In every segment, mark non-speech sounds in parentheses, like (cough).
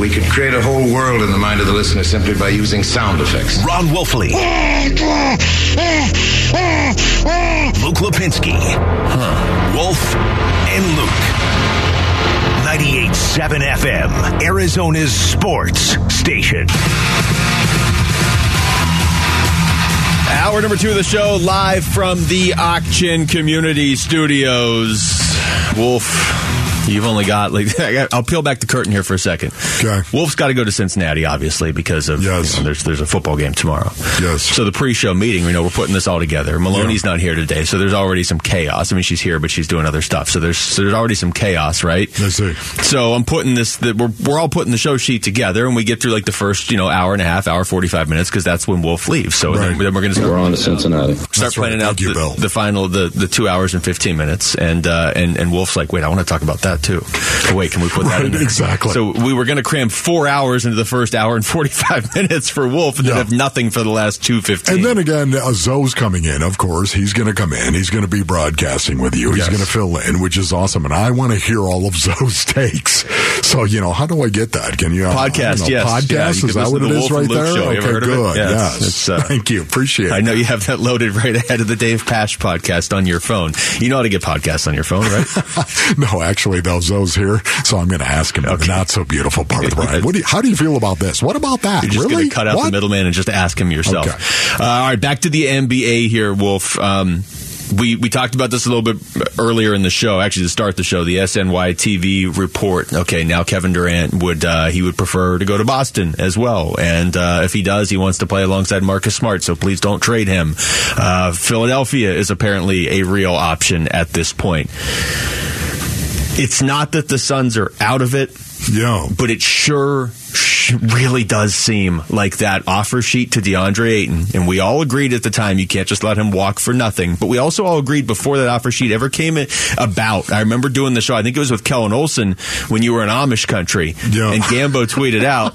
We could create a whole world in the mind of the listener simply by using sound effects. Ron Wolfley. Luke Lipinski. Huh. Wolf and Luke. 98.7 FM, Arizona's sports station. Hour number two of the show, live from the Auction Community Studios. Wolf, you've only got like (laughs) I'll peel back the curtain here for a second. Okay. Wolf's got to go to Cincinnati, obviously, because of Yes. you know, there's there's a football game tomorrow. Yes. So the pre-show meeting, we know we're putting this all together. Maloney's not here today, so there's already some chaos. I mean, she's here, but she's doing other stuff. So there's so there's already some chaos, right? I see. So I'm putting this. The, we're we're all putting the show sheet together, and we get through like the first you know hour and a half, hour forty five minutes, because that's when Wolf leaves. So then, Right. then we're going to We're on to Cincinnati. start That's right. planning out you, the, the final the, the two hours and 15 minutes and uh, and and wolf's like wait i want to talk about that too oh, wait can we put that Right, in there? exactly. so we were going to cram four hours into the first hour and 45 (laughs) minutes for wolf and then have nothing for the last 215 And then again, uh, Zoe's coming in, of course. He's going to come in. He's going to be broadcasting with you. He's Yes. going to fill in, which is awesome. And I want to hear all of (laughs) Zoe's takes. So, you know, how do I get that? Can you? uh, Podcast, yes. Podcast? Yeah, is that what it is right there? show. Okay, of it? good. Yes. Yes. Uh, (laughs) Thank you. Appreciate it. I know you have that loaded right ahead of the Dave Pasch podcast on your phone. You know how to get podcasts on your phone, right? no, actually, though, Zoe's here. So I'm going to ask him the Okay. not so beautiful part of the ride. What do you, how do you feel about this? What about that? You're just really? going to cut out What? the middleman and just ask him yourself. Okay. Uh, all right, back to the NBA here, Wolf. Um, we we talked about this a little bit earlier in the show. Actually, to start the show, the SNY TV report. Okay, now Kevin Durant would uh, he would prefer to go to Boston as well, and uh, if he does, he wants to play alongside Marcus Smart. So please don't trade him. Uh, Philadelphia is apparently a real option at this point. It's not that the Suns are out of it Yeah. but it sure sh- really does seem like that offer sheet to DeAndre Ayton. And we all agreed at the time you can't just let him walk for nothing. But we also all agreed before that offer sheet ever came about. I remember doing the show. I think it was with Kellan Olson when you were in Amish country, Yeah. and Gambo tweeted out.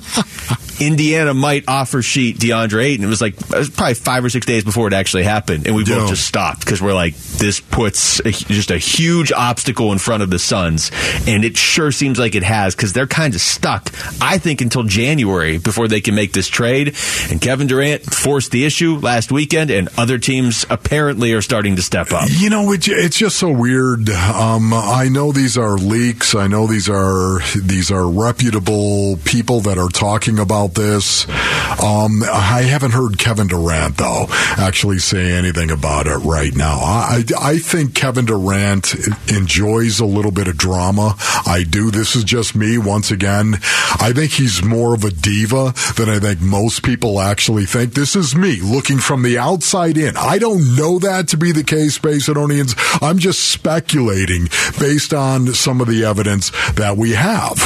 Indiana might offer sheet DeAndre Ayton. It was like it was probably five or six days before it actually happened, and we Yeah. both just stopped because we're like, this puts a, just a huge obstacle in front of the Suns, and it sure seems like it has because they're kind of stuck. I think until January before they can make this trade. And Kevin Durant forced the issue last weekend, and other teams apparently are starting to step up. You know, it's just so weird. Um, I know these are leaks. I know these are these are reputable people that are talking about this. Um, I haven't heard Kevin Durant though actually say anything about it right now. I I think Kevin Durant enjoys a little bit of drama. I do. This is just me once again. I think he's more of a diva than I think most people actually think. This is me looking from the outside in. I don't know that to be the case, Macedonians. I'm just speculating based on some of the evidence that we have.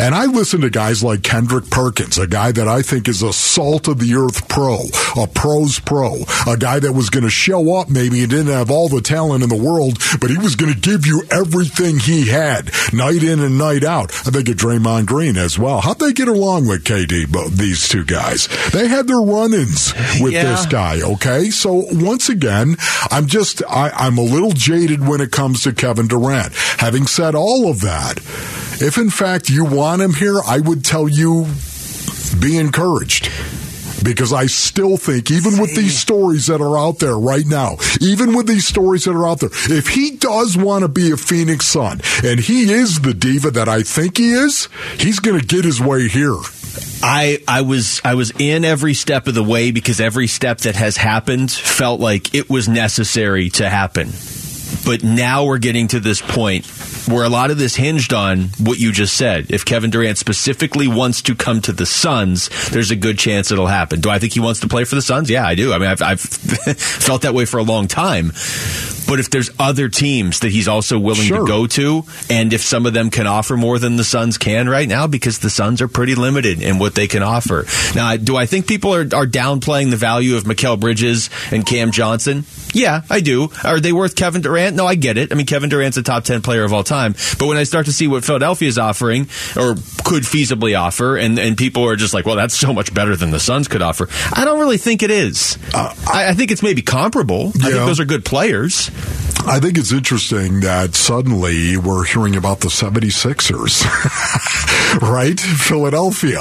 And I listen to guys like Kendrick Perkins, a guy that I think is a salt of the earth pro, a pro's pro, a guy that was going to show up maybe and didn't have all the talent in the world, but he was going to give you everything he had night in and night out. I think of Draymond Green as well. How'd they get along with KD, both these two guys? They had their run-ins with Yeah. this guy, okay? So once again, I'm just, I, I'm a little jaded when it comes to Kevin Durant. Having said all of that, if in fact you want him here, I would tell you be encouraged. Because I still think, even with these stories that are out there right now, even with these stories that are out there, if he does want to be a Phoenix Sun and he is the diva that I think he is, he's going to get his way here. I I was I was in every step of the way because every step that has happened felt like it was necessary to happen. But now we're getting to this point where a lot of this hinged on what you just said. If Kevin Durant specifically wants to come to the Suns, there's a good chance it'll happen. Do I think he wants to play for the Suns? Yeah, I do. I mean, I've, I've (laughs) felt that way for a long time. But if there's other teams that he's also willing Sure. to go to, and if some of them can offer more than the Suns can right now, because the Suns are pretty limited in what they can offer. Now, do I think people are, are downplaying the value of Mikal Bridges and Cam Johnson? Yeah, I do. Are they worth Kevin Durant? No, I get it. I mean, Kevin Durant's a top 10 player of all time. But when I start to see what Philadelphia is offering, or could feasibly offer, and, and people are just like, well, that's so much better than the Suns could offer, I don't really think it is. Uh, I, I think it's maybe comparable. I think those are good players. I think it's interesting that suddenly we're hearing about the 76ers. (laughs) right? Philadelphia.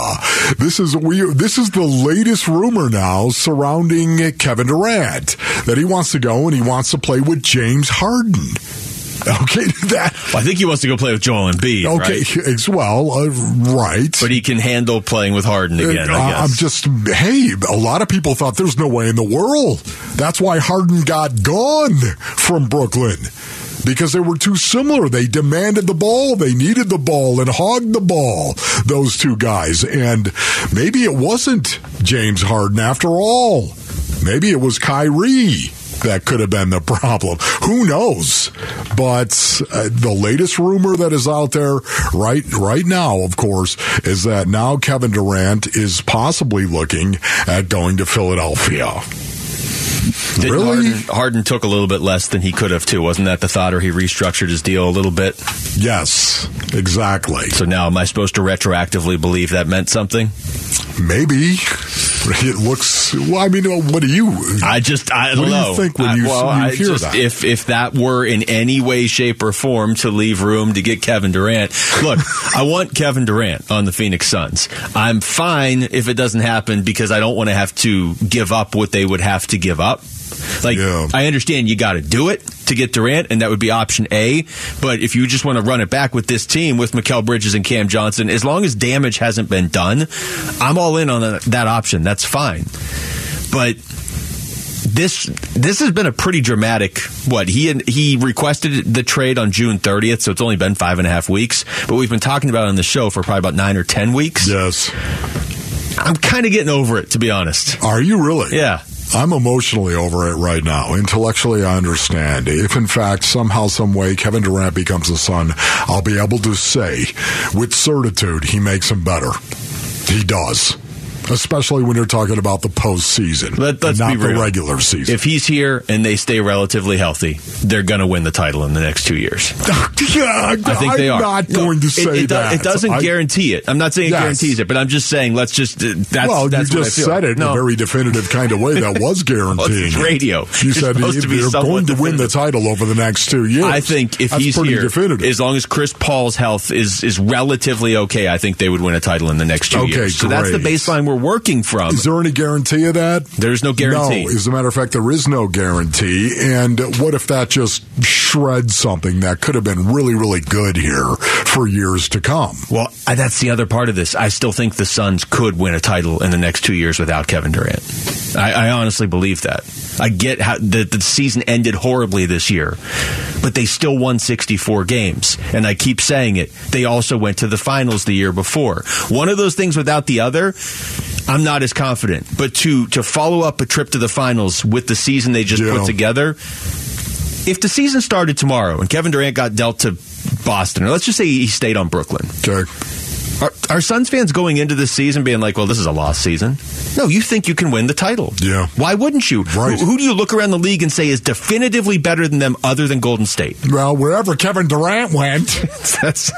This is we this is the latest rumor now surrounding Kevin Durant that he wants to go and he wants to play with James Harden. (laughs) Okay, (laughs) that. Well, I think he wants to go play with Joel Embiid. Okay, right? as well, uh, right. But he can handle playing with Harden again. Uh, I I'm just, hey, a lot of people thought there's no way in the world. That's why Harden got gone from Brooklyn. Because they were too similar. They demanded the ball. They needed the ball and hogged the ball, those two guys. And maybe it wasn't James Harden after all. Maybe it was Kyrie that could have been the problem. Who knows? But uh, the latest rumor that is out there right right now, of course, is that now Kevin Durant is possibly looking at going to Philadelphia. Didn't really? Harden, Harden took a little bit less than he could have too. Wasn't that the thought? Or he restructured his deal a little bit. Yes, exactly. So now, am I supposed to retroactively believe that meant something? Maybe it looks. Well, I mean, what do you? I just I don't What do you know. think when I- you- well, you I hear just, that? If if that were in any way, shape, or form to leave room to get Kevin Durant, look, I want Kevin Durant on the Phoenix Suns. I'm fine if it doesn't happen because I don't want to have to give up what they would have to give up. Like Yeah. I understand you got to do it to get Durant, and that would be option A. But if you just want to run it back with this team with Mikal Bridges and Cam Johnson, as long as damage hasn't been done, I'm all in on that, that option. That's fine. But this this has been a pretty dramatic what he he requested the trade on June 30th, so it's only been five and a half weeks. But we've been talking about it on the show for probably about nine or ten weeks. Yes. I'm kind of getting over it, to be honest. Are you really? Yeah. I'm emotionally over it right now. Intellectually, I understand. If in fact somehow, some way, Kevin Durant becomes a son, I'll be able to say with certitude he makes him better. He does. Especially when you're talking about the postseason, Let, let's not be the regular season. If he's here and they stay relatively healthy, they're going to win the title in the next two years. (laughs) yeah, I think I'm they are. not No, going to it- say it, do- that. It doesn't I- guarantee it. I'm not saying it Yes. guarantees it, but I'm just saying let's just. Uh, that's, well, that's you just said it in No. a very definitive kind of way that (laughs) was guaranteeing. it's it. radio. You said supposed to be they're going to win the title over the next two years. I think if That's he's pretty here, definitive. as long as Chris Paul's health is is relatively okay, I think they would win a title in the next two Okay, years. So that's the baseline we're working from. Is there any guarantee of that? There's no guarantee. No, as a matter of fact, there is no guarantee. And what if that just shreds something that could have been really, really good here for years to come? Well, that's the other part of this. I still think the Suns could win a title in the next two years without Kevin Durant. I, I honestly believe that. I get how the, the season ended horribly this year, but they still won 64 games. And I keep saying it. They also went to the finals the year before. One of those things without the other, I'm not as confident. But to to follow up a trip to the finals with the season they just Yeah. put together, if the season started tomorrow and Kevin Durant got dealt to Boston, or let's just say he stayed on Brooklyn, Okay. Are, are Suns fans going into this season being like, well, this is a lost season? No, you think you can win the title. Yeah. Why wouldn't you? Right. Who, who do you look around the league and say is definitively better than them other than Golden State? Well, wherever Kevin Durant went, (laughs) That's,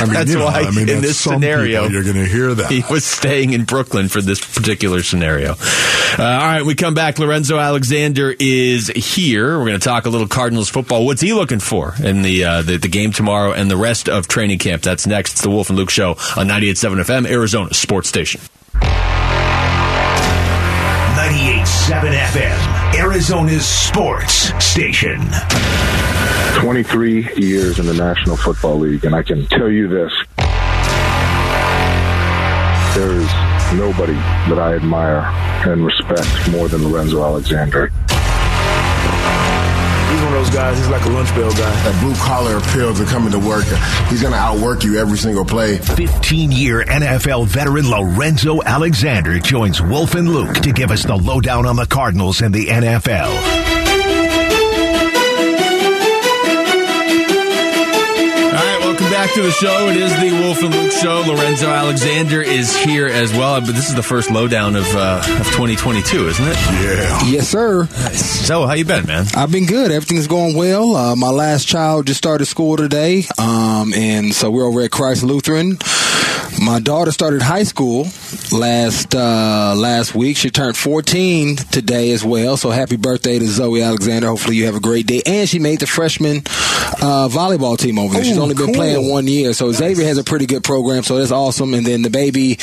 I mean, that's you know, why I mean, in this scenario, people, you're going to hear that. he was staying in Brooklyn for this particular scenario. Uh, all right, we come back. Lorenzo Alexander is here. We're going to talk a little Cardinals football. What's he looking for in the, uh, the the game tomorrow and the rest of training camp? That's next. It's the Wolf and Luke Show on 98.7 FM, Arizona Sports Station. 98.7 FM, Arizona's sports station. 23 years in the National Football League, and I can tell you this. There is nobody that I admire and respect more than Lorenzo Alexander. He's one of those guys, he's like a lunch bell guy. that blue collar appeal to coming to work. He's going to outwork you every single play. 15 year NFL veteran Lorenzo Alexander joins Wolf and Luke to give us the lowdown on the Cardinals and the NFL. Welcome back to the show. It is the Wolf and Luke Show. Lorenzo Alexander is here as well, but this is the first lowdown of uh, of 2022, isn't it? yeah. Yes, sir. So, how you been, man? I've been good. Everything's going well. Uh, my last child just started school today, um, and so we're over at Christ Lutheran. My daughter started high school last uh, last week. She turned 14 today as well. So happy birthday to Zoe Alexander. Hopefully you have a great day. And she made the freshman uh, volleyball team over there. She's Oh, only been playing one year. So Xavier has a pretty good program. So that's awesome. And then the baby,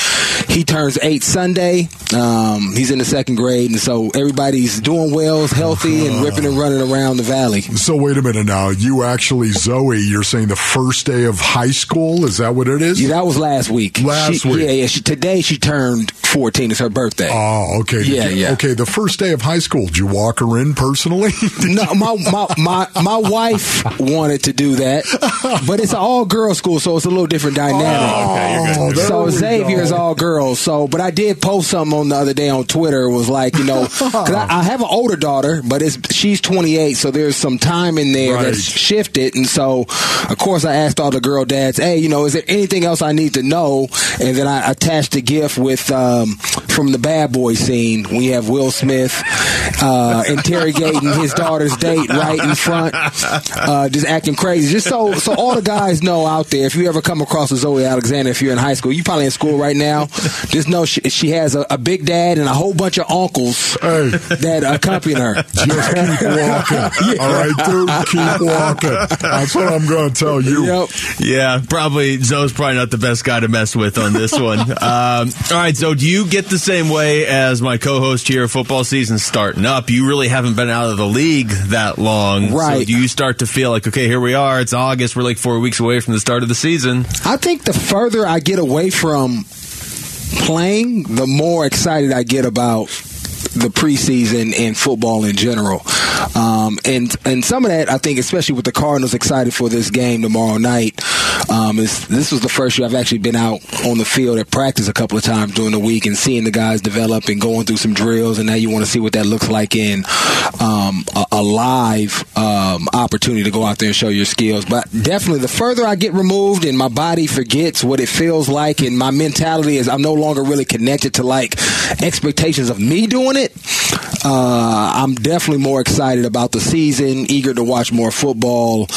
he turns eight Sunday. Um, he's in the second grade, and so everybody's doing well, healthy, and ripping and running around the valley. So wait a minute now. You actually, Zoe, you're saying the first day of high school? Is that what it is? Yeah, that was last week. Last She- week. Yeah, yeah. She, today she turned 14. It's her birthday. Oh, okay. Did Yeah, you- yeah. Okay, the first day of high school, did you walk her in personally? (laughs) no, my, my my my wife wanted to do that, but it's an all girls school, so it's a little different oh, dynamic. Oh, there so Xavier is all girls. So, but I did post something on the other day on Twitter. It was like, you know, (laughs) because I, I have an older daughter, but it's she's 28, so there's some time in there Right. that's shifted, and so of course I asked all the girl dads, hey, you know, is there anything else I need to know? And then I attached a GIF with um, from the Bad Boy scene. We have Will Smith uh, interrogating his daughter's date right in front, uh, just acting crazy. Just so so all the guys know out there, if you ever come across a Zoe Alexander, if you're in high school, you probably in school right now. Just know she, she has a, a big dad and a whole bunch of uncles Hey. that accompany her. Just keep walking. (laughs) All right, dude, keep walking. That's what I'm going to tell you. Yep. Yeah, probably Zoe's probably not the best guy to mess with on this one. (laughs) um, all right, so do you get the same way as my co-host here? Football season's starting up. You really haven't been out of the league that long, So Right. do you start to feel like, okay, here we are. It's August. We're like four weeks away from the start of the season. I think the further I get away from playing, the more excited I get about the preseason and football in general. Um, and and some of that, I think, especially with the Cardinals excited for this game tomorrow night, um, is this was the first year I've actually been out on the field at practice a couple of times during the week and seeing the guys develop and going through some drills. And now you want to see what that looks like in um, a, a live um, opportunity to go out there and show your skills. But definitely, the further I get removed and my body forgets what it feels like, and my mentality is I'm no longer really connected to like expectations of me doing it. Uh, I'm definitely more excited about the season, eager to watch more football,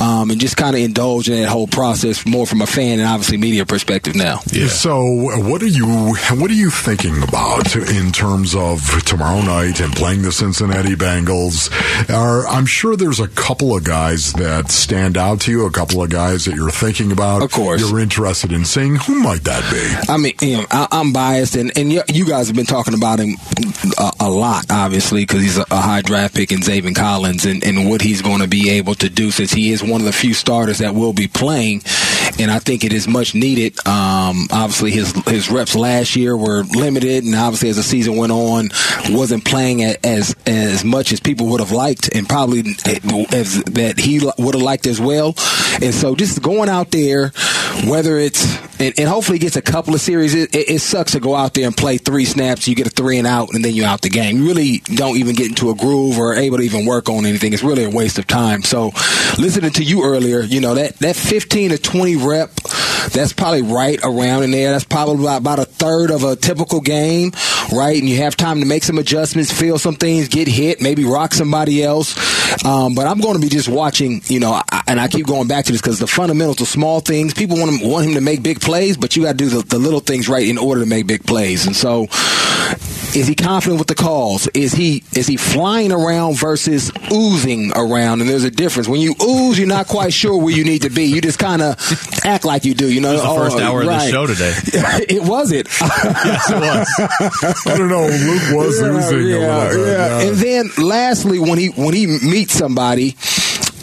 um, and just kind of indulge in that whole process more from a fan and obviously media perspective now. Yeah. So, what are you what are you thinking about in terms of tomorrow night and playing the Cincinnati Bengals? Are I'm sure there's a couple of guys that stand out to you, a couple of guys that you're thinking about. Of course. you're interested in seeing. Who might that be? I mean, you know, I, I'm biased, and, and you, you guys have been talking about him a, a lot, obviously, because he's a, a high draft pick in Zaven Collins and, and what he's going to be able to do since he is one of the few starters that will be playing. And I think it is much needed. Um, obviously, his his reps last year were limited, and obviously, as the season went on, wasn't playing as as much as people would have liked, and probably as that he would have liked as well. And so, just going out there, whether it's and, and hopefully gets a couple of series. It, it, it sucks to go out there and play three snaps, you get a three and out, and then you're out the game. You really don't even get into a groove or able to even work on anything. It's really a waste of time. So, listening to you earlier, you know that that 15 to 20 rep, that's probably right around in there. That's probably about, a third of a typical game, right? And you have time to make some adjustments, feel some things, get hit, maybe rock somebody else. Um, but I'm going to be just watching, you know, I, and I keep going back to this because the fundamentals, the small things, people want him, want him to make big plays, but you got to do the, the little things right in order to make big plays. And so, is he confident with the calls? Is he is he flying around versus oozing around? And there's a difference. When you ooze, you're not quite sure where you need to be. You just kind of act like you do. You know, It was the first Oh, hour of the show today. (laughs) it was it. (laughs) yes, it was. I don't know. Luke was yeah, oozing a yeah, little bit. yeah. yeah. And then lastly, when he when he meets somebody,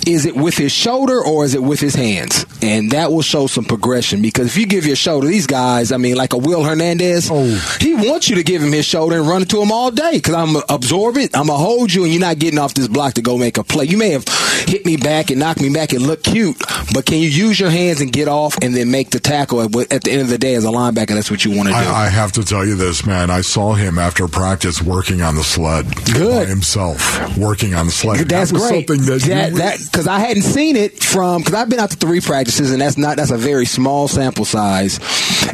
is it with his shoulder or is it with his hands? And that will show some progression because if you give your shoulder, these guys, I mean, like a Will Hernandez, Oh. he wants you to give him his shoulder and run to him all day because I'm absorb it, I'm gonna hold you, and you're not getting off this block to go make a play. You may have hit me back and knocked me back and look cute, but can you use your hands and get off and then make the tackle? At at the end of the day, as a linebacker, that's what you want to do. I, I have to tell you this, man. I saw him after practice working on the sled Good. by himself, working on the sled. That's that great. Something that, that, you, that because I hadn't seen it from because I've been out to three practices and that's not that's a very small sample size,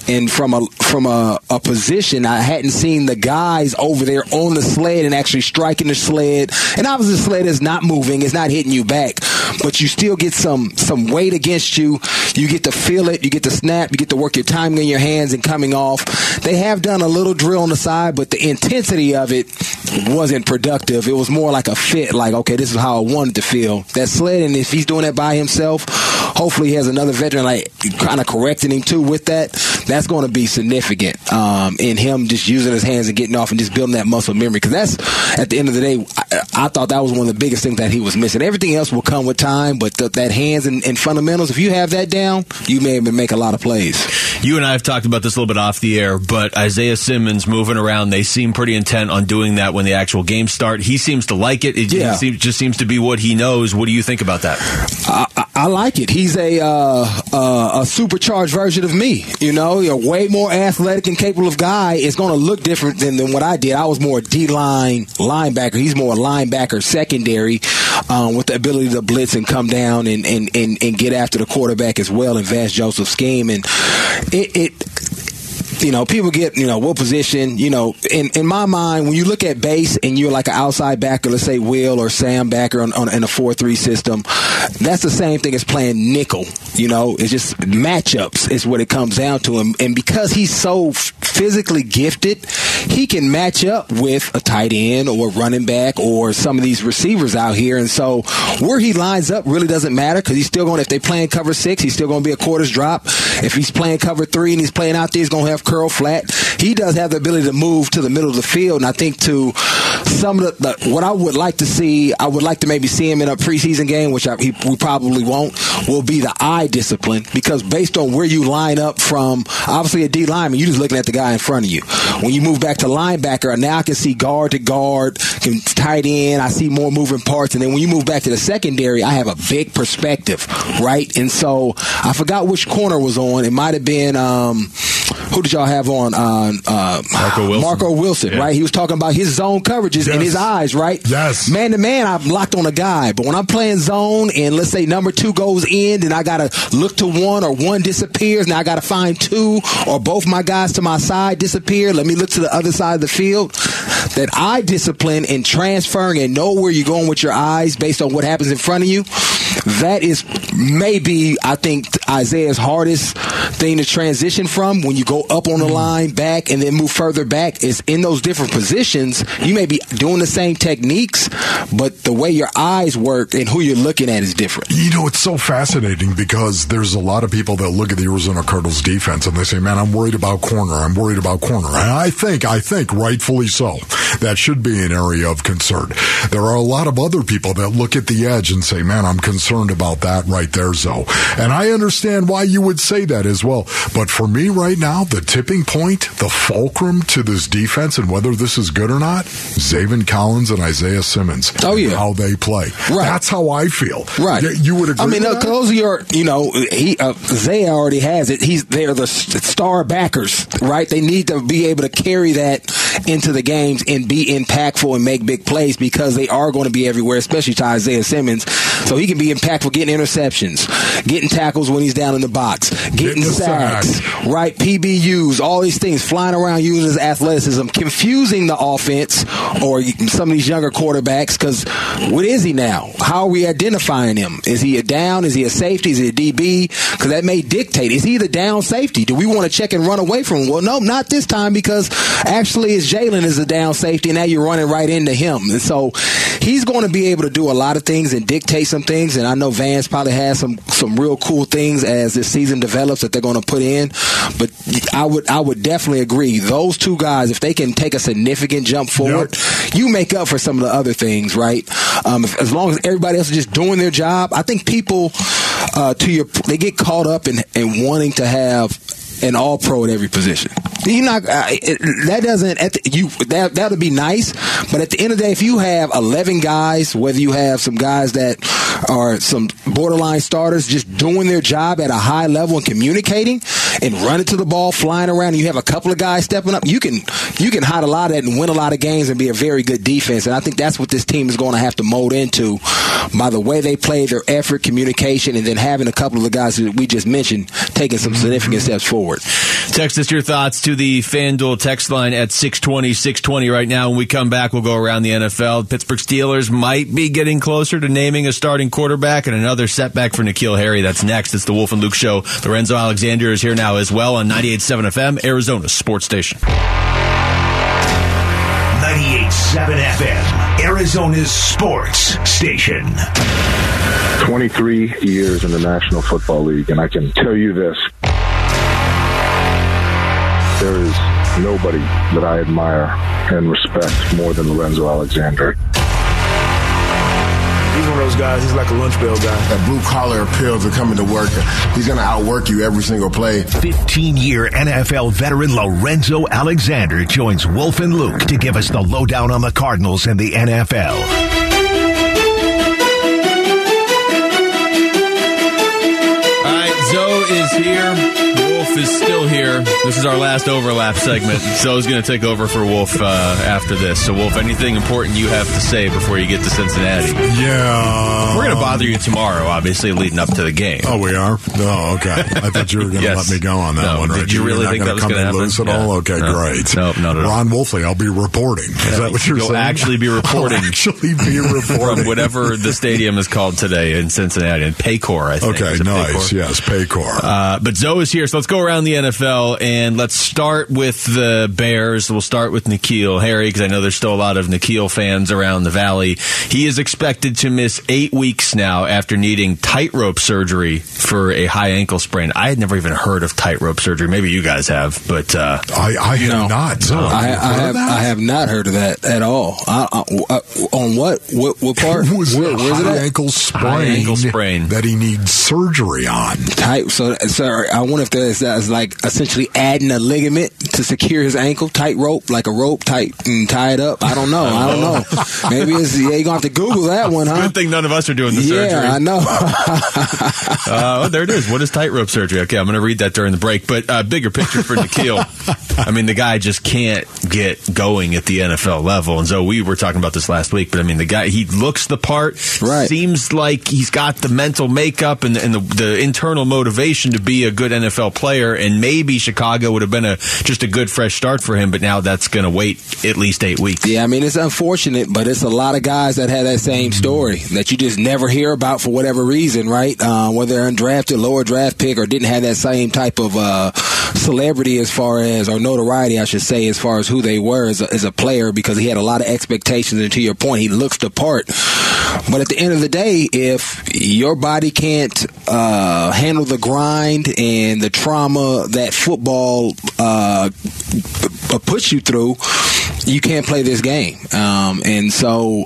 and from a from a, a position I hadn't seen the guys over there on the sled and actually striking the sled, and obviously the sled is not moving, it's not hitting you back. but you still get some some weight against you. You get to feel it. You get to snap. You get to work your timing in your hands and coming off. They have done a little drill on the side, but the intensity of it wasn't productive. It was more like a fit. Like okay, this is how I wanted to feel. That sled, and if he's doing that by himself, hopefully he has another veteran like kind of correcting him too with that. That's going to be significant um, in him just using his hands and getting off and just building that muscle memory. Because that's at the end of the day, I, I, thought that was one of the biggest things that he was missing. Everything else will come with time, but th- that hands and, and, fundamentals, if you have that down, you may even make a lot of plays. You and I have talked about this a little bit off the air, but Isaiah Simmons moving around, they seem pretty intent on doing that when the actual games start. He seems to like it. It yeah. seems, just seems to be what he knows. What do you think about that? I, I, like it. He's a uh, uh, a supercharged version of me. You know, a way more athletic and capable of guy. It's going to look different than, than what I did. I was more D line linebacker. He's more a linebacker secondary um, with the ability to blitz and come down and, and, and, and get after the quarterback as well in Vance Joseph's scheme. And it, it you know, people get, you know, what position, you know, in, in my mind, when you look at base and you're like an outside backer, let's say Will or Sam backer on, on in a 4-3 system, that's the same thing as playing nickel, you know, it's just matchups is what it comes down to. And, and because he's so physically gifted, he can match up with a tight end or running back or some of these receivers out here. And so where he lines up really doesn't matter because he's still going, if they playing cover six, he's still going to be a quarters drop. If he's playing cover three and he's playing out there, he's going to have curl flat. He does have the ability to move to the middle of the field, and I think to some of the, the what I would like to see, I would like to maybe see him in a preseason game, which I, he, we probably won't. Will be the eye discipline because based on where you line up from, obviously a D lineman, you're just looking at the guy in front of you. When you move back to linebacker, now I can see guard to guard, can tight end. I see more moving parts, and then when you move back to the secondary, I have a big perspective, right? And so I forgot which corner was on. It might have been um, who did y'all have on? Uh, uh, Marco Wilson. Marco Wilson, yeah. right? He was talking about his zone coverages yes. in his eyes, right? Yes. Man to man, I'm locked on a guy. But when I'm playing zone and let's say number two goes in, then I got to look to one or one disappears. Now I got to find two or both my guys to my side disappear. Let me look to the other side of the field. That eye discipline and transferring and know where you're going with your eyes based on what happens in front of you. That is maybe, I think, Isaiah's hardest thing to transition from when you go up on the mm-hmm. line, back, and then move further back. Is in those different positions. You may be doing the same techniques, but the way your eyes work and who you're looking at is different. You know, it's so fascinating because there's a lot of people that look at the Arizona Cardinals defense and they say, man, I'm worried about corner. I'm worried about corner. And I think, I think rightfully so. That should be an area of concern. There are a lot of other people that look at the edge and say, man, I'm concerned about that right there, Zoe. And I understand why you would say that as well. But for me right now, the tipping point, the fulcrum to this defense and whether this is good or not, Zaven Collins and Isaiah Simmons. Oh, yeah. How they play. Right. That's how I feel. Right. You would agree I mean, uh, those are your, you know, he, uh, Zay already has it. He's, they're the star backers, right? They need to be able to carry that into the games and be impactful and make big plays because they are going to be everywhere, especially to Isaiah Simmons. So he can be impactful getting interceptions, getting tackles when he's down in the box, getting, getting sacks, sack. right? PBUs, all these things, flying around using his athleticism, confusing the offense or some of these younger quarterbacks because what is he now? How are we identifying him? Is he a down? Is he a safety? Is he a DB? Because that may dictate. Is he the down safety? Do we want to check and run away from him? Well, no, not this time because actually it's Jalen is a down safety and now you're running right into him. And so he's going to be able to do a lot of things and dictate some things. And I know Vance probably has some, some real cool things as this season develops that they're going to put in. But I would I would definitely agree. Those two guys, if they can take a significant jump forward, yep. you make up for some of the other things, right? Um, if, as long as everybody else is just doing their job, I think people uh, to your they get caught up in, in wanting to have an all pro at every position. You not uh, that doesn't the, you that that would be nice, but at the end of the day, if you have eleven guys, whether you have some guys that are some borderline starters just doing their job at a high level and communicating and running to the ball, flying around, and you have a couple of guys stepping up, you can you can hide a lot of that and win a lot of games and be a very good defense. And I think that's what this team is going to have to mold into by the way they play, their effort, communication, and then having a couple of the guys that we just mentioned taking some significant steps forward. Text us your thoughts to the FanDuel text line at 620, 620 right now. When we come back, we'll go around the NFL. Pittsburgh Steelers might be getting closer to naming a starting quarterback and another setback for N'Keal Harry. That's next. It's the Wolf and Luke Show. Lorenzo Alexander is here now as well on 98.7 FM, Arizona Sports Station. 98.7 FM, Arizona's sports station. 23 years in the National Football League, and I can tell you this. There is nobody that I admire and respect more than Lorenzo Alexander. He's one of those guys, he's like a lunch bell guy. That blue collar appeal to coming to work. He's going to outwork you every single play. 15 year NFL veteran Lorenzo Alexander joins Wolf and Luke to give us the lowdown on the Cardinals and the NFL. All right, Zoe is here. Wolf is still here. This is our last overlap segment. Zoe's going to take over for Wolf uh, after this. So, Wolf, anything important you have to say before you get to Cincinnati? Yeah. We're going to bother you tomorrow, obviously, leading up to the game. Oh, we are? Oh, okay. I thought you were going (laughs) to Yes. let me go on that No, one. did right? you You're really not think gonna that was come gonna in happen? loose at Yeah. all? Okay, No. great. No, not at all. Ron Wolfley, I'll be reporting. Is that what you're saying? You'll saying? actually be (laughs) reporting I'll actually be (laughs) reporting. from whatever the stadium is called today in Cincinnati, in Paycor, I think. Okay, nice. Paycor? Yes, Paycor. Uh, but Zoe is here, so let's go around the NFL and let's start with the Bears. We'll start with N'Keal Harry because I know there's still a lot of N'Keal fans around the valley. He is expected to miss eight weeks now after needing tightrope surgery for a high ankle sprain. I had never even heard of tightrope surgery. Maybe you guys have, but uh, I, I have No. not. So, I, have I heard of have that? I have not heard of that at all. I, I, I- on what what what part? It was Where- a where's it high ankle sprain, High ankle sprain. that he needs surgery on. Tight. So, sir, I wonder if that's like essentially adding a ligament to secure his ankle, tight rope, like a rope, tight and tie it up. I don't know. I don't know. (laughs) (laughs) Maybe it's yeah. You gonna have to Google that one, huh? good thing none of us are doing the yeah, surgery. I know. (laughs) Uh, oh, there it is. What is tightrope surgery? Okay, I'm going to read that during the break. But uh, bigger picture for N'Keal. I mean, the guy just can't get going at the NFL level. And so we were talking about this last week. But I mean, the guy he looks the part. Right. Seems like he's got the mental makeup and, and the, the internal motivation to be a good NFL player. And maybe Chicago would have been a just a good fresh start for him. But now that's going to wait at least eight weeks. Yeah, I mean it's unfortunate, but it's a lot of guys that have that same story that you just never hear about for whatever reason, right? Uh, whether they're undrafted, lower draft pick, or didn't have that same type of uh, celebrity as far as or notoriety, I should say, as far as who they were as a, as a player, because he had a lot of expectations. And to your point, he looks the part. But at the end of the day, if your body can't uh, handle the grind and the trauma that football uh, puts you through, you can't play this game. Um, and so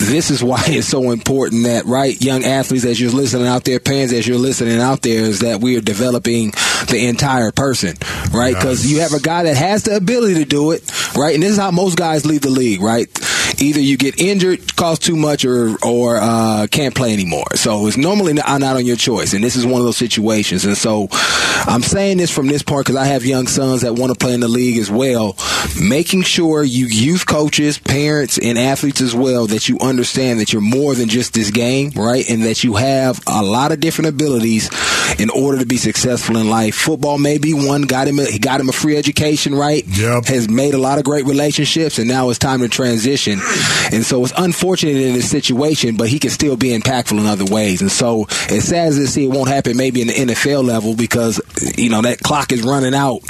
this is why it's so important that right young athletes as you're listening out there parents as you're listening out there is that we are developing the entire person right? Because you have a guy that has the ability to do it right? And this is how most guys leave the league right either you get injured cost too much or or uh, can't play anymore so it's normally not, not on your choice and this is one of those situations and so i'm saying this from this point because i have young sons that want to play in the league as well making sure you youth coaches parents and athletes as well that you understand that you're more than just this game, right? And that you have a lot of different abilities in order to be successful in life. Football may be one. Got him. A, he got him a free education, right? Yep. Has made a lot of great relationships, and now it's time to transition. And so it's unfortunate in this situation, but he can still be impactful in other ways. And so as sad as this, it won't happen maybe in the NFL level because you know that clock is running out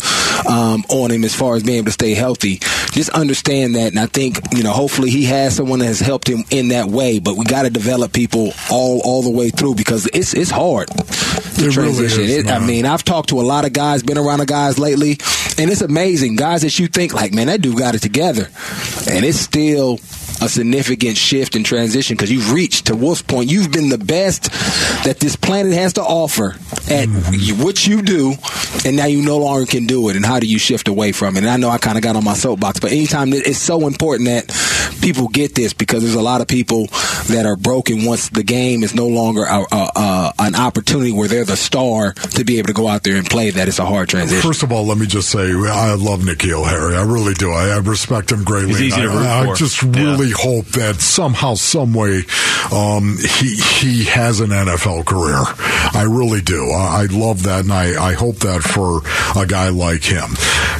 um, on him as far as being able to stay healthy. Just understand that, and I think you know hopefully he has someone that has helped him in that way. But we got to develop people all all the way through because it's it's hard to It really transition. is, It- I mean, I've talked to a lot of guys, been around the guys lately, and it's amazing. Guys that you think like, man, that dude got it together, and it's still a significant shift and transition because you've reached to Wolf's point. You've been the best that this planet has to offer at Mm-hmm. what you do, and now you no longer can do it. And how do you shift away from it? And I know I kind of got on my soapbox, but anytime it's so important that people get this because there's a lot of people that are broken once the game is no longer a, a, a, an opportunity where they're the star to be able to go out there and play. That it's a hard transition. First of all, let me just say I love N'Keal Harry. I really do. I, I respect him greatly. He's easy to I, root I for. just Yeah. Really hope that somehow, some way, um, he he has an NFL career. I really do. I, I love that, and I, I hope that for a guy like him.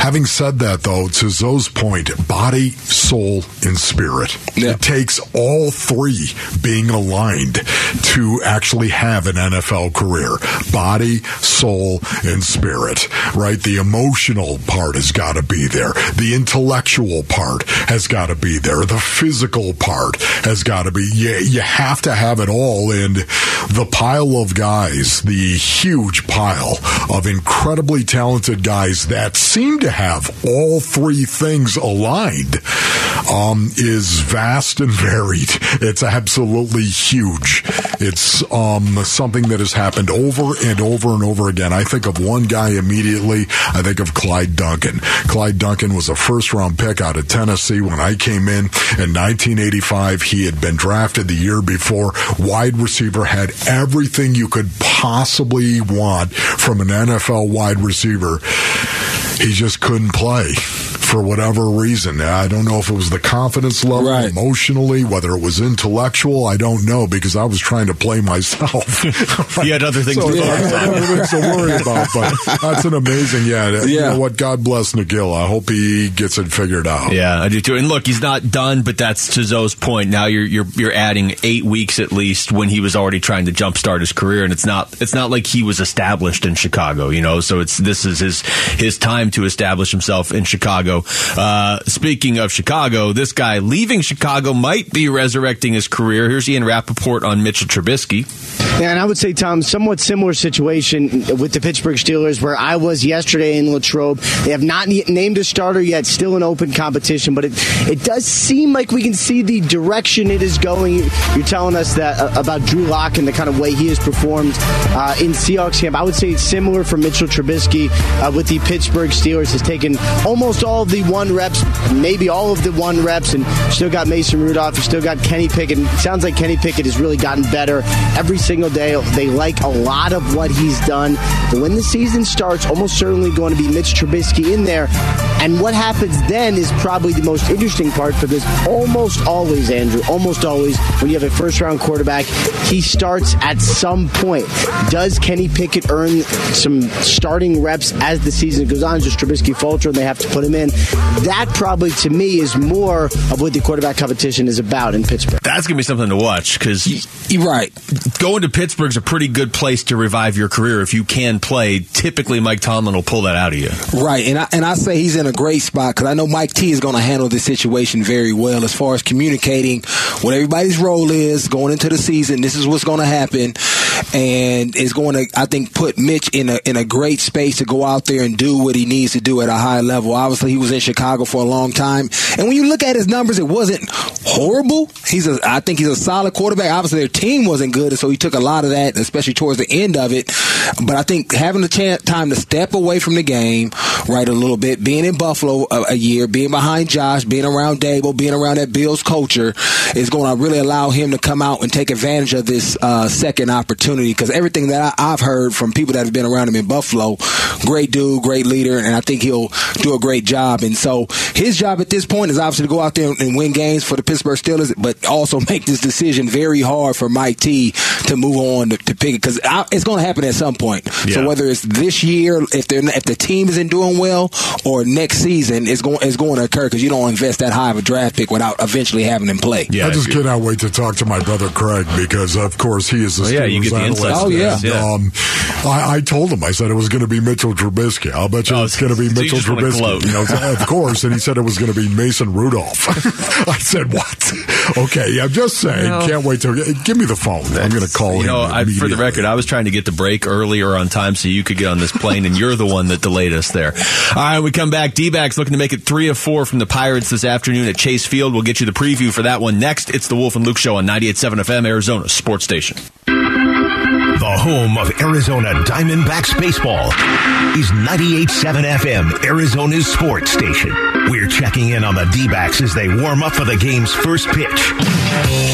Having said that, though, to Zoe's point, body, soul, and spirit. Yeah. It takes all three being aligned to actually have an NFL career. Body, soul, and spirit, right? The emotional part has got to be there. The intellectual part has got to be there. The physical part has got to be. You, you have to have it all. And the pile of guys, the huge pile of incredibly talented guys that seem to have all three things aligned, um, is vast and (laughs) varied. It's absolutely huge. It's um, something that has happened over and over and over again. I think of one guy immediately. I think of Clyde Duncan. Clyde Duncan was a first round pick out of Tennessee when I came in in 1985. He had been drafted the year before. Wide receiver had everything you could possibly want from an NFL wide receiver. He just couldn't play for whatever reason. I don't know if it was the confidence level, Right. emotionally, whether it was intellectual. I don't know because I was trying to play myself. (laughs) You had other things so, to yeah, I focus had on. other things to worry about. But that's an amazing, yeah. You Yeah. know what? God bless N'Keal. I hope he gets it figured out. Yeah, I do too. And look, he's not done, but that's to Zoe's point. Now you're you're you're adding eight weeks at least when he was already trying to jumpstart his career, and it's not it's not like he was established in Chicago, you know. So it's this is his his time to establish himself in Chicago. Uh, speaking of Chicago, this guy leaving Chicago might be resurrecting his career. Here's Ian Rapoport on Mitchell Trubisky. Yeah, and I would say, Tom, somewhat similar situation with the Pittsburgh Steelers, where I was yesterday in Latrobe. They have not named a starter yet, still an open competition, but it it does seem like we can see the direction it is going. You're telling us that uh, about Drew Lock and the kind of way he has performed uh, in Seahawks camp. I would say it's similar for Mitchell Trubisky uh, with the Pittsburgh Steelers. Has taken almost all the one reps, maybe all of the one reps, and still got Mason Rudolph. You still got Kenny Pickett. It sounds like Kenny Pickett has really gotten better every single day. They like a lot of what he's done. But when the season starts, almost certainly going to be Mitch Trubisky in there. And what happens then is probably the most interesting part because almost always, Andrew, almost always, when you have a first round quarterback, he starts at some point. Does Kenny Pickett earn some starting reps as the season goes on? Just Trubisky falter and they have to put him in. That probably, to me, is more of what the quarterback competition is about in Pittsburgh. That's gonna be something to watch because You're right. going to Pittsburgh's a pretty good place to revive your career if you can play. Typically, Mike Tomlin will pull that out of you. Right, and I and I say he's in a great spot because I know Mike T is going to handle this situation very well as far as communicating what everybody's role is going into the season. This is what's going to happen, and is going to I think put Mitch in a in a great space to go out there and do what he needs to do at a high level. Obviously, he was in Chicago for a long time, and when you look at his numbers, it wasn't horrible. He's a I think he's a solid quarterback. Obviously, their team wasn't good, and so he took a lot of that, especially towards the end of it. But I think having the chance, time to step away from the game, right, a little bit, being in Buffalo a, a year, being behind Josh, being around Daboll, being around that Bills culture, is going to really allow him to come out and take advantage of this uh, second opportunity. Because everything that I, I've heard from people that have been around him in Buffalo, great dude, great leader, and I think he'll do a great job. And so his job at this point is obviously to go out there and win games for the Pittsburgh Steelers, but also (laughs) make this decision very hard for Mike T to move on to, to Pickett because it's going to happen at some point. Yeah. So whether it's this year, if they're if the team isn't doing well, or next season, it's going it's going to occur because you don't invest that high of a draft pick without eventually having him play. Yeah, I just cannot wait to talk to my brother Craig because, of course, he is the Oh, yeah, you Steelers get the insights Oh, yeah. this, yeah. Um, I, I told him I said it was going to be Mitchell Trubisky. I'll bet you Oh, it's going to be so you Mitchell just Trubisky. You know, of (laughs) course. And he said it was going to be Mason Rudolph. (laughs) I said what? okay, I'm just saying. Well- can't wait to give me the phone. I'm going to call You him. know, I, for the record, I was trying to get the break earlier on time so you could get on this plane, and you're the one that delayed us there. All right, we come back. D-backs looking to make it three of four from the Pirates this afternoon at Chase Field. We'll get you the preview for that one next. It's the Wolf and Luke Show on 98.7 FM, Arizona Sports Station. The home of Arizona Diamondbacks baseball is 98.7 FM, Arizona's sports station. We're checking in on the D-backs as they warm up for the game's first pitch.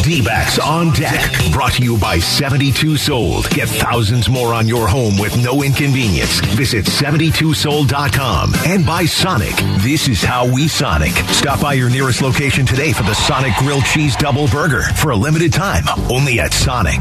D-backs on deck, brought to you by 72 Sold. Get thousands more on your home with no inconvenience. Visit 72sold.com and by Sonic. This is how we Sonic. Stop by your nearest location today for the Sonic Grilled Cheese Double Burger for a limited time, only at Sonic.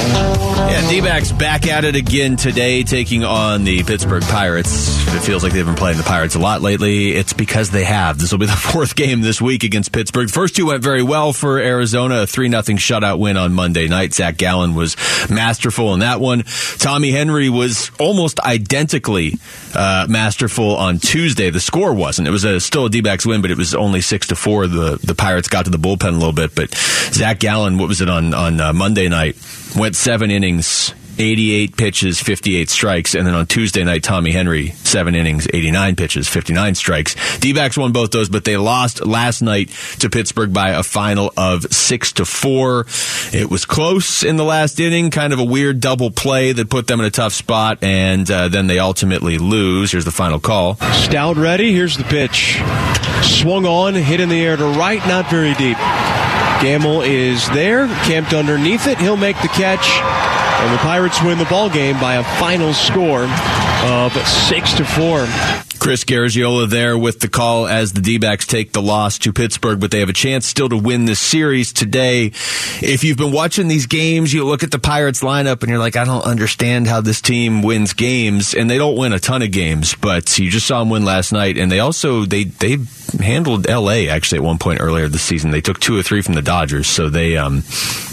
Yeah, D-backs back at it again today, taking on the Pittsburgh Pirates. It feels like they've been playing the Pirates a lot lately. It's because they have. This will be (laughs) the fourth game this week against Pittsburgh. First two went very well for Arizona. A 3 0 shutout win on Monday night. Zach Gallen was masterful in that one. Tommy Henry was almost identically uh, masterful on Tuesday. The score wasn't. It was a, still a D-backs win, but it was only 6 to 4. The, the Pirates got to the bullpen a little bit, but Zach Gallen, what was it on, on uh, Monday night? Went seven innings, 88 pitches, 58 strikes. And then on Tuesday night, Tommy Henry, seven innings, 89 pitches, 59 strikes. D backs won both those, but they lost last night to Pittsburgh by a final of six to four. It was close in the last inning, kind of a weird double play that put them in a tough spot, and uh, then they ultimately lose. Here's the final call. Stout ready. Here's the pitch. Swung on, hit in the air to right, not very deep. Gamble is there, camped underneath it. He'll make the catch, and the Pirates win the ball game by a final score of six to four. Chris Garagiola there with the call as the D-backs take the loss to Pittsburgh, but they have a chance still to win this series today. If you've been watching these games, you look at the Pirates lineup and you're like, I don't understand how this team wins games, and they don't win a ton of games, but you just saw them win last night, and they also they they handled L.A. actually at one point earlier this season. They took two or three from the Dodgers, so they um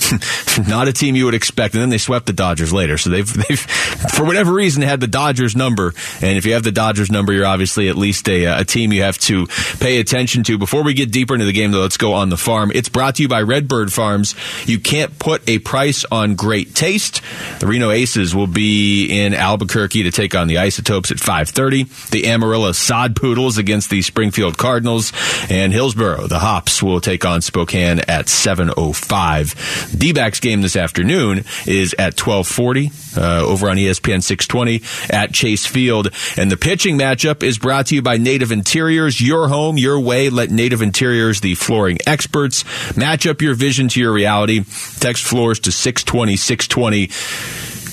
(laughs) not a team you would expect, and then they swept the Dodgers later. So they've they've (laughs) for whatever reason had the Dodgers number, and if you have the Dodgers number, you're obviously at least a, a team you have to pay attention to. Before we get deeper into the game, though, let's go on the farm. It's brought to you by Redbird Farms. You can't put a price on great taste. The Reno Aces will be in Albuquerque to take on the Isotopes at 5:30. The Amarillo Sod Poodles against the Springfield Cardinals, and Hillsboro, the Hops, will take on Spokane at 7:05. D-backs game this afternoon is at 12:40 uh, over on ESPN 620 at Chase Field, and the pitching matchup is brought to you by Native Interiors. Your home, your way. Let Native Interiors, the flooring experts, match up your vision to your reality. Text floors to 620 620.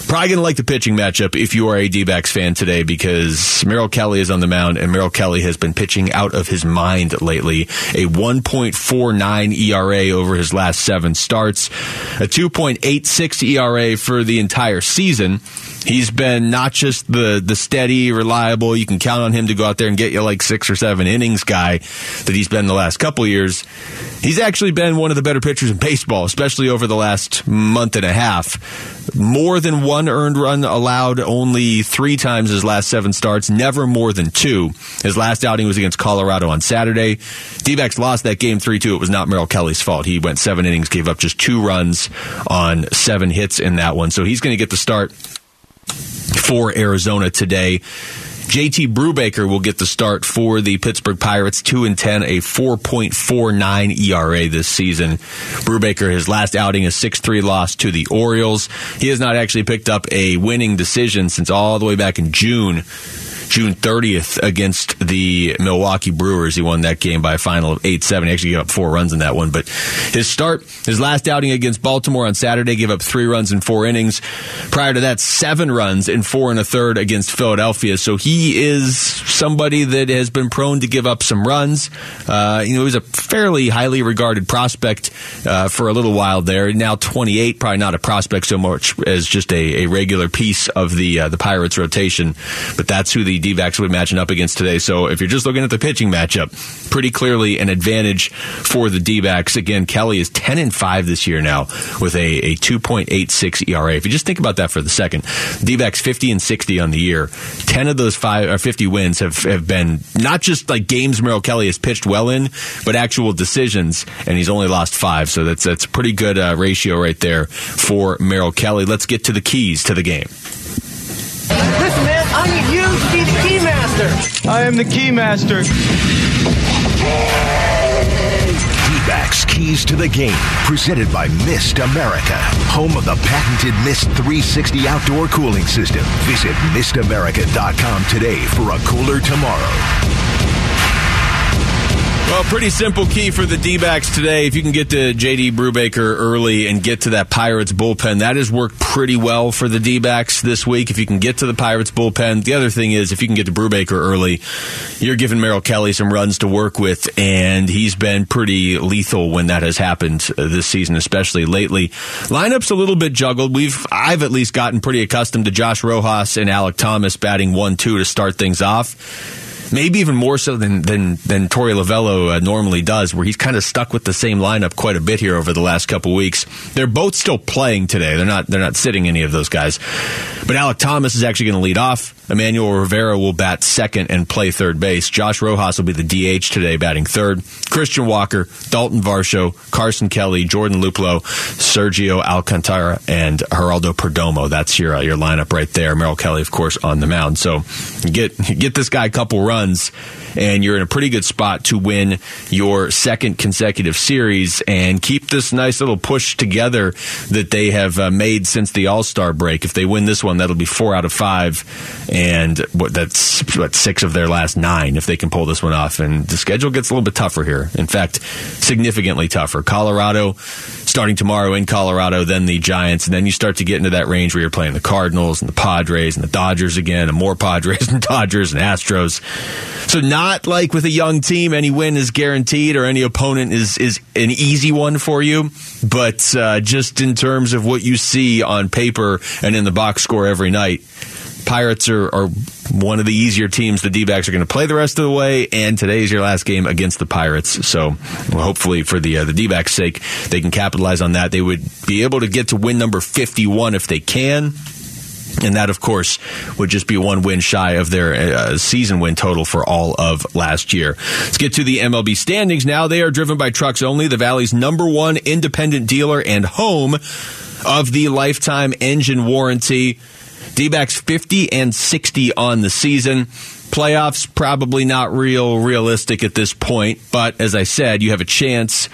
Probably going to like the pitching matchup if you are a D-backs fan today because Merrill Kelly is on the mound and Merrill Kelly has been pitching out of his mind lately. A 1.49 ERA over his last seven starts, a 2.86 ERA for the entire season. He's been not just the the steady, reliable, you can count on him to go out there and get you like six or seven innings guy that he's been the last couple years. He's actually been one of the better pitchers in baseball, especially over the last month and a half. More than one earned run allowed only three times his last seven starts, never more than two. His last outing was against Colorado on Saturday. d lost that game 3 2. It was not Merrill Kelly's fault. He went seven innings, gave up just two runs on seven hits in that one. So he's going to get the start for Arizona today. JT Brubaker will get the start for the Pittsburgh Pirates, 2 and 10, a 4.49 ERA this season. Brubaker, his last outing, a 6 3 loss to the Orioles. He has not actually picked up a winning decision since all the way back in June. June 30th against the Milwaukee Brewers. He won that game by a final of 8 7. He actually gave up four runs in that one. But his start, his last outing against Baltimore on Saturday, gave up three runs in four innings. Prior to that, seven runs in four and a third against Philadelphia. So he is somebody that has been prone to give up some runs. Uh, you know, he was a fairly highly regarded prospect uh, for a little while there. Now 28, probably not a prospect so much as just a, a regular piece of the uh, the Pirates rotation. But that's who the D-backs would matching up against today. So if you're just looking at the pitching matchup, pretty clearly an advantage for the D-backs. Again, Kelly is 10 and 5 this year now with a, a 2.86 ERA. If you just think about that for the second, D-backs 50 and 60 on the year. 10 of those five or 50 wins have, have been not just like games Merrill Kelly has pitched well in, but actual decisions, and he's only lost five. So that's that's a pretty good uh, ratio right there for Merrill Kelly. Let's get to the keys to the game. Listen, man, I need you master. I am the key master. D-backs keys to the game, presented by Mist America, home of the patented Mist 360 outdoor cooling system. Visit mistamerica.com today for a cooler tomorrow. Well, pretty simple key for the D backs today. If you can get to JT Brubaker early and get to that Pirates bullpen, that has worked pretty well for the D backs this week. If you can get to the Pirates bullpen, the other thing is if you can get to Brubaker early, you're giving Merrill Kelly some runs to work with, and he's been pretty lethal when that has happened this season, especially lately. Lineup's a little bit juggled. We've I've at least gotten pretty accustomed to Josh Rojas and Alek Thomas batting one two to start things off maybe even more so than than than Torey Lovullo uh, normally does, where he's kind of stuck with the same lineup quite a bit here over the last couple weeks. They're both still playing today. They're not they're not sitting any of those guys. But Alek Thomas is actually going to lead off. Emmanuel Rivera will bat second and play third base. Josh Rojas will be the DH today, batting third. Christian Walker, Dalton Varsho, Carson Kelly, Jordan Luplow, Sergio Alcantara, and Geraldo Perdomo. That's your uh, your lineup right there. Merrill Kelly, of course, on the mound. So get get this guy a couple runs, runs and you're in a pretty good spot to win your second consecutive series and keep this nice little push together that they have uh, made since the All Star break. If they win this one, that'll be four out of five and what that's what six of their last nine if they can pull this one off. And the schedule gets a little bit tougher here. In fact, significantly tougher. Colorado starting tomorrow in Colorado, then the Giants, and then you start to get into that range where you're playing the Cardinals and the Padres and the Dodgers again, and more Padres (laughs) and Dodgers and Astros. So not like with a young team, any win is guaranteed or any opponent is is an easy one for you. But uh, just in terms of what you see on paper and in the box score every night, Pirates are, are one of the easier teams the D-backs are going to play the rest of the way, and today is your last game against the Pirates. So hopefully for the uh, the D-backs' sake, they can capitalize on that. They would be able to get to win number 51 if they can. And that, of course, would just be one win shy of their uh, season win total for all of last year. Let's get to the MLB standings now. They are driven by trucks only, the Valley's number one independent dealer and home of the lifetime engine warranty. D backs 50 and 60 on the season. Playoffs probably not real realistic at this point, but as I said, you have a chance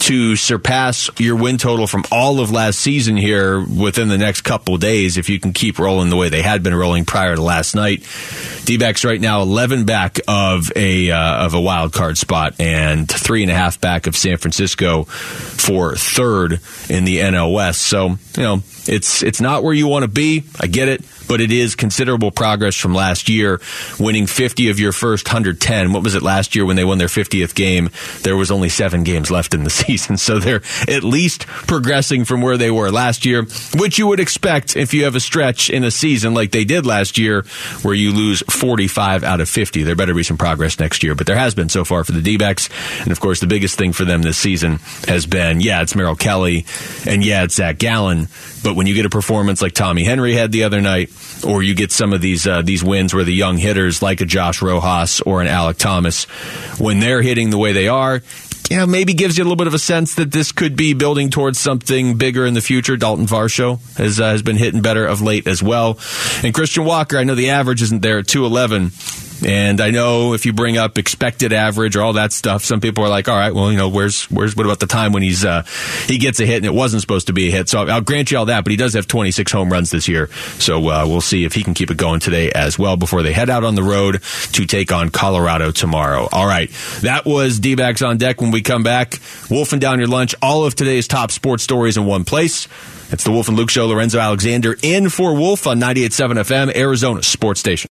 to surpass your win total from all of last season here within the next couple days if you can keep rolling the way they had been rolling prior to last night. D-backs right now 11 back of a uh, of a wild card spot and three and a half back of San Francisco for third in the West. So you know it's it's not where you want to be. I get it, but it is considerable progress from last year, winning 50 of your first 110. What was it last year when they won their 50th game? There was only seven games left in the (laughs) season, so they're at least progressing from where they were last year, which you would expect if you have a stretch in a season like they did last year, where you lose 45 out of 50. There better be some progress next year, but there has been so far for the D-backs, and of course the biggest thing for them this season has been, yeah, it's Merrill Kelly, and yeah, it's Zach Gallen, but when you get a performance like Tommy Henry had the other night, or you get some of these uh, these wins where the young hitters like a Josh Rojas or an Alek Thomas, when they're hitting the way they are, you know, maybe gives you a little bit of a sense that this could be building towards something bigger in the future. Dalton Varsho has uh, has been hitting better of late as well, and Christian Walker. I know the average isn't there at two eleven. And I know if you bring up expected average or all that stuff, some people are like, "All right, well, you know, where's where's what about the time when he's uh, he gets a hit and it wasn't supposed to be a hit?" So I'll grant you all that, but he does have 26 home runs this year, so uh, we'll see if he can keep it going today as well before they head out on the road to take on Colorado tomorrow. All right, that was D-backs on deck. When we come back, wolfing down your lunch, all of today's top sports stories in one place. It's the Wolf and Luke Show. Lorenzo Alexander in for Wolf on 98.7 FM, Arizona Sports Station.